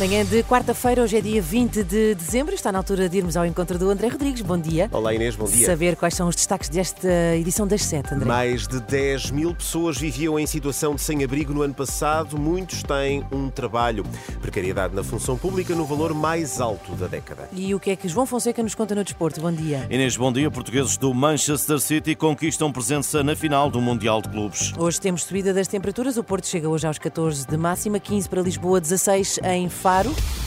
Manhã de quarta-feira, hoje é dia 20 de dezembro, está na altura de irmos ao encontro do André Rodrigues. Bom dia. Olá Inês, bom dia. Saber quais são os destaques desta edição das sete, André. Mais de 10 mil pessoas viviam em situação de sem-abrigo no ano passado. Muitos têm um trabalho. Precariedade na função pública no valor mais alto da década. E o que é que João Fonseca nos conta no desporto? Bom dia. Inês, bom dia. Portugueses do Manchester City conquistam presença na final do Mundial de Clubes. Hoje temos subida das temperaturas. O Porto chega hoje aos 14 de máxima, 15 para Lisboa, 16 em Faro. Vamos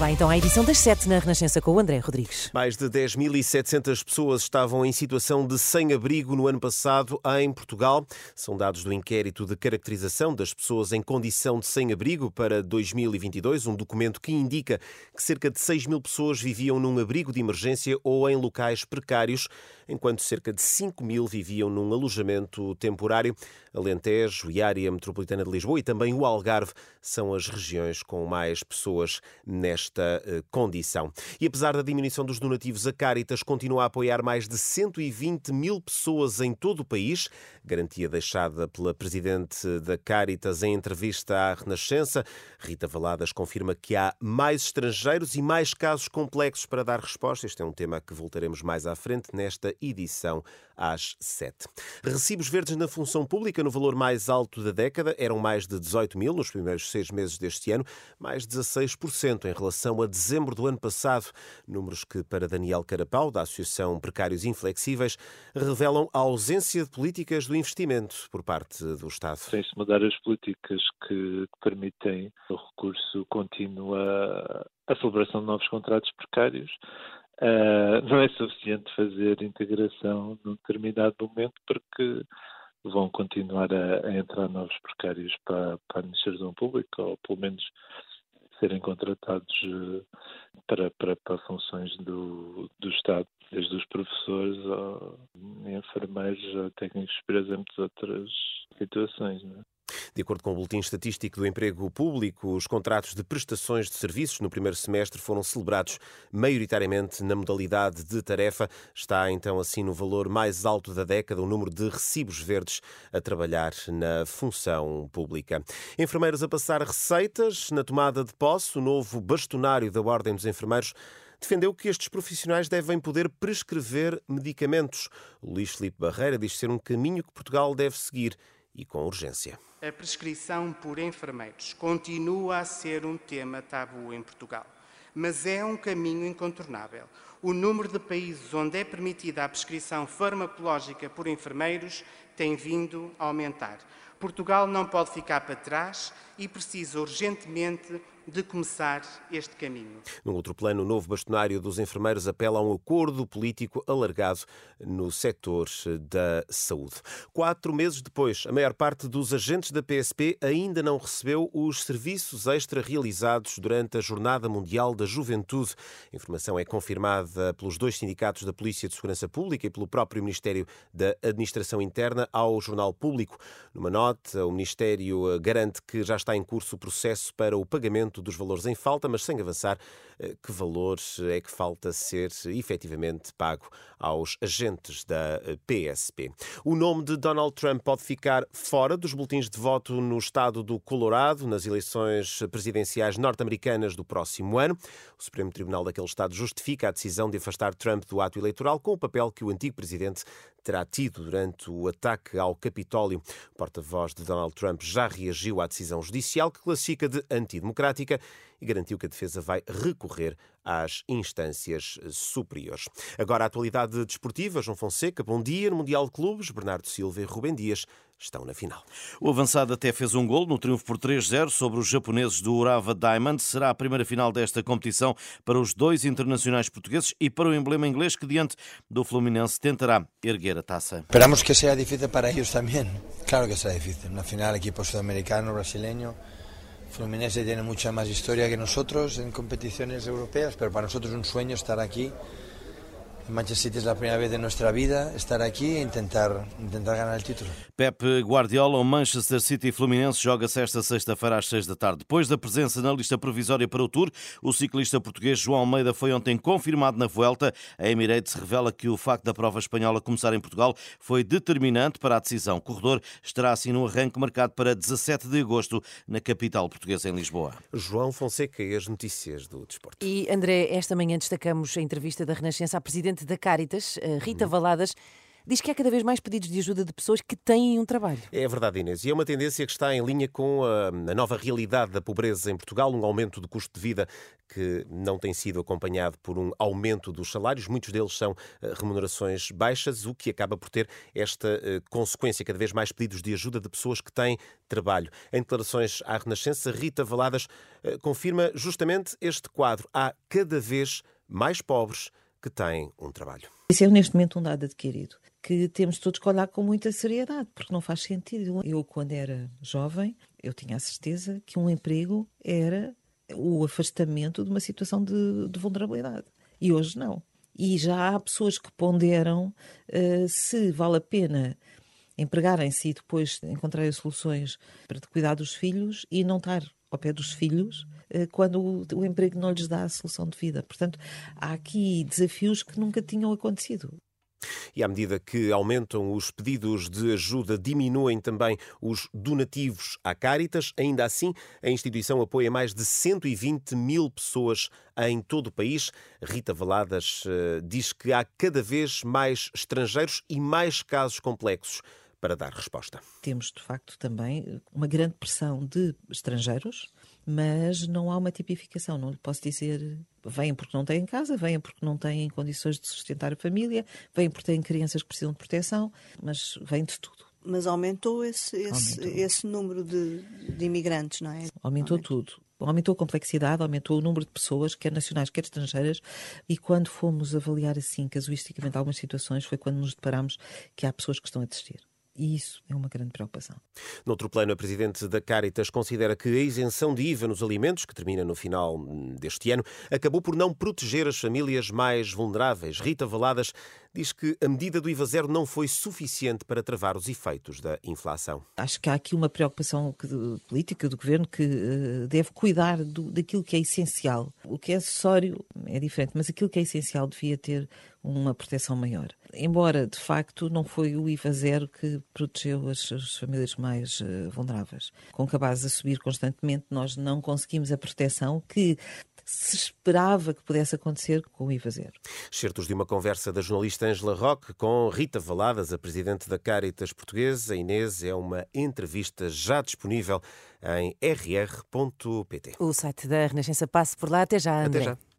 lá então à edição das 7 na Renascença com o André Rodrigues. Mais de 10.700 pessoas estavam em situação de sem-abrigo no ano passado em Portugal. São dados do inquérito de caracterização das pessoas em condição de sem-abrigo para 2022, um documento que indica que cerca de 6 mil pessoas viviam num abrigo de emergência ou em locais precários, enquanto cerca de 5 mil viviam num alojamento temporário. Alentejo e área metropolitana de Lisboa e também o Algarve são as regiões com mais pessoas nesta eh, condição. E apesar da diminuição dos donativos, a Caritas continua a apoiar mais de 120 mil pessoas em todo o país, garantia deixada pela presidente da Caritas em entrevista à Renascença. Rita Valadas confirma que há mais estrangeiros e mais casos complexos para dar resposta. Este é um tema que voltaremos mais à frente nesta edição às 7. Recibos verdes na função pública no valor mais alto da década eram mais de 18 mil nos primeiros seis meses deste ano, mais 16% em relação a dezembro do ano passado. Números que, para Daniel Carapau, da Associação Precários Inflexíveis, revelam a ausência de políticas do investimento por parte do Estado. Tem-se mudar as políticas que, permitem o recurso contínuo à celebração de novos contratos precários. Uh, não é suficiente fazer integração num determinado momento porque vão continuar a, a entrar novos precários para, para a administração pública ou pelo menos serem contratados uh, para, para, para funções do, do Estado, desde os professores ao enfermeiros, a técnicos superiores, entre outras situações. Não é? De acordo com o Boletim Estatístico do Emprego Público, os contratos de prestações de serviços no primeiro semestre foram celebrados maioritariamente na modalidade de tarefa. Está então assim no valor mais alto da década o número de recibos verdes a trabalhar na função pública. Enfermeiros a passar receitas na tomada de posse, o novo bastonário da Ordem dos Enfermeiros defendeu que estes profissionais devem poder prescrever medicamentos. Luís Filipe Barreira diz ser um caminho que Portugal deve seguir e com urgência. A prescrição por enfermeiros continua a ser um tema tabu em Portugal, mas é um caminho incontornável. O número de países onde é permitida a prescrição farmacológica por enfermeiros tem vindo a aumentar. Portugal não pode ficar para trás e precisa urgentemente de começar este caminho. Num outro plano, o novo bastonário dos enfermeiros apela a um acordo político alargado no setor da saúde. Quatro meses depois, a maior parte dos agentes da PSP ainda não recebeu os serviços extra realizados durante a Jornada Mundial da Juventude. A informação é confirmada pelos dois sindicatos da Polícia de Segurança Pública e pelo próprio Ministério da Administração Interna ao Jornal Público. Numa nota, o Ministério garante que já está em curso o processo para o pagamento dos valores em falta, mas sem avançar eh, que valores é que falta ser efetivamente pago aos agentes da PSP. Eh, o nome de Donald Trump pode ficar fora dos boletins de voto no estado do Colorado nas eleições presidenciais norte-americanas do próximo ano. O Supremo Tribunal daquele estado justifica a decisão de afastar Trump do ato eleitoral com o papel que o antigo presidente terá tido durante o ataque ao Capitólio. O porta-voz de Donald Trump já reagiu à decisão judicial que classifica de antidemocrática e garantiu que a defesa vai recorrer às instâncias superiores. Agora, a atualidade desportiva. João Fonseca, bom dia. No Mundial de Clubes, Bernardo Silva e Rubem Dias estão na final. O avançado até fez um gol no triunfo por 3-0 sobre os japoneses do Urava Diamond. Será a primeira final desta competição para os dois internacionais portugueses e para o emblema inglês que, diante do Fluminense, tentará erguer a taça. Esperamos que seja difícil para eles também. Claro que será difícil. Na final, equipo sudamericano, brasileño. Fluminense tiene mucha más historia que nosotros en competiciones europeas, pero para nosotros es un sueño estar aquí Manchester City es la primera vez de nuestra vida estar aquí e intentar, intentar ganar el título. Pep Guardiola, o Manchester City e Fluminense joga-se esta sexta-feira às seis da tarde. Depois da presença na lista provisória para o Tour, o ciclista português João Almeida foi ontem confirmado na Vuelta. A Emirates revela que o facto da prova espanhola começar em Portugal foi determinante para a decisão. O corredor estará assim no arranque marcado para 17 de agosto na capital portuguesa, em Lisboa. João Fonseca e as notícias do desporto. E André, esta manhã destacamos a entrevista da Renascença à Presidente da Caritas, Rita Valadas, diz que há cada vez mais pedidos de ajuda de pessoas que têm um trabalho. É verdade, Inês. E é uma tendência que está em linha com a, nova realidade da pobreza em Portugal, um aumento do custo de vida que não tem sido acompanhado por um aumento dos salários. Muitos deles são uh, remunerações baixas, o que acaba por ter esta uh, consequência, cada vez mais pedidos de ajuda de pessoas que têm trabalho. Em declarações à Renascença, Rita Valadas confirma justamente este quadro. Há cada vez mais pobres que têm um trabalho. Isso é neste momento um dado adquirido que temos todos que olhar com muita seriedade, porque não faz sentido. Eu, quando era jovem, eu tinha a certeza que um emprego era o afastamento de uma situação de, de vulnerabilidade. E hoje não. E já há pessoas que ponderam uh, se vale a pena empregarem-se e depois encontrarem soluções para cuidar dos filhos e não estar ao pé dos filhos uh, quando o, emprego não lhes dá a solução de vida. Portanto, há aqui desafios que nunca tinham acontecido. E à medida que aumentam os pedidos de ajuda, diminuem também os donativos à Caritas. Ainda assim, a instituição apoia mais de 120 mil pessoas em todo o país. Rita Valadas uh, diz que há cada vez mais estrangeiros e mais casos complexos para dar resposta. Temos, de facto, também uma grande pressão de estrangeiros mas não há uma tipificação. Não lhe posso dizer vêm porque não têm casa, vêm porque não têm condições de sustentar a família, vêm porque têm crianças que precisam de proteção, mas vêm de tudo. Mas aumentou esse, esse, aumentou. esse número de, de, imigrantes, não é? Aumentou, aumentou tudo. Aumentou a complexidade, aumentou o número de pessoas, quer nacionais, quer estrangeiras, e quando fomos avaliar assim, casuisticamente, algumas situações, foi quando nos deparamos que há pessoas que estão a desistir. E isso é uma grande preocupação. Noutro plano, a Presidente da Caritas considera que a isenção de IVA nos alimentos, que termina no final deste ano, acabou por não proteger as famílias mais vulneráveis. Rita Valadas diz que a medida do IVA zero não foi suficiente para travar os efeitos da inflação. Acho que há aqui uma preocupação política do governo que uh, deve cuidar do, daquilo que é essencial. O que é acessório é diferente, mas aquilo que é essencial devia ter uma proteção maior. Embora, de facto, não foi o IVA zero que protegeu as, as famílias mais uh, vulneráveis. Com cabazes a subir constantemente, nós não conseguimos a proteção que se esperava que pudesse acontecer com o IVA zero. Certos de uma conversa da jornalista Angela Roque com Rita Valadas, a presidente da Caritas Portuguesa. Inês é uma entrevista já disponível em rr.pt. O site da Renascença passa por lá. Até já, André. Até já.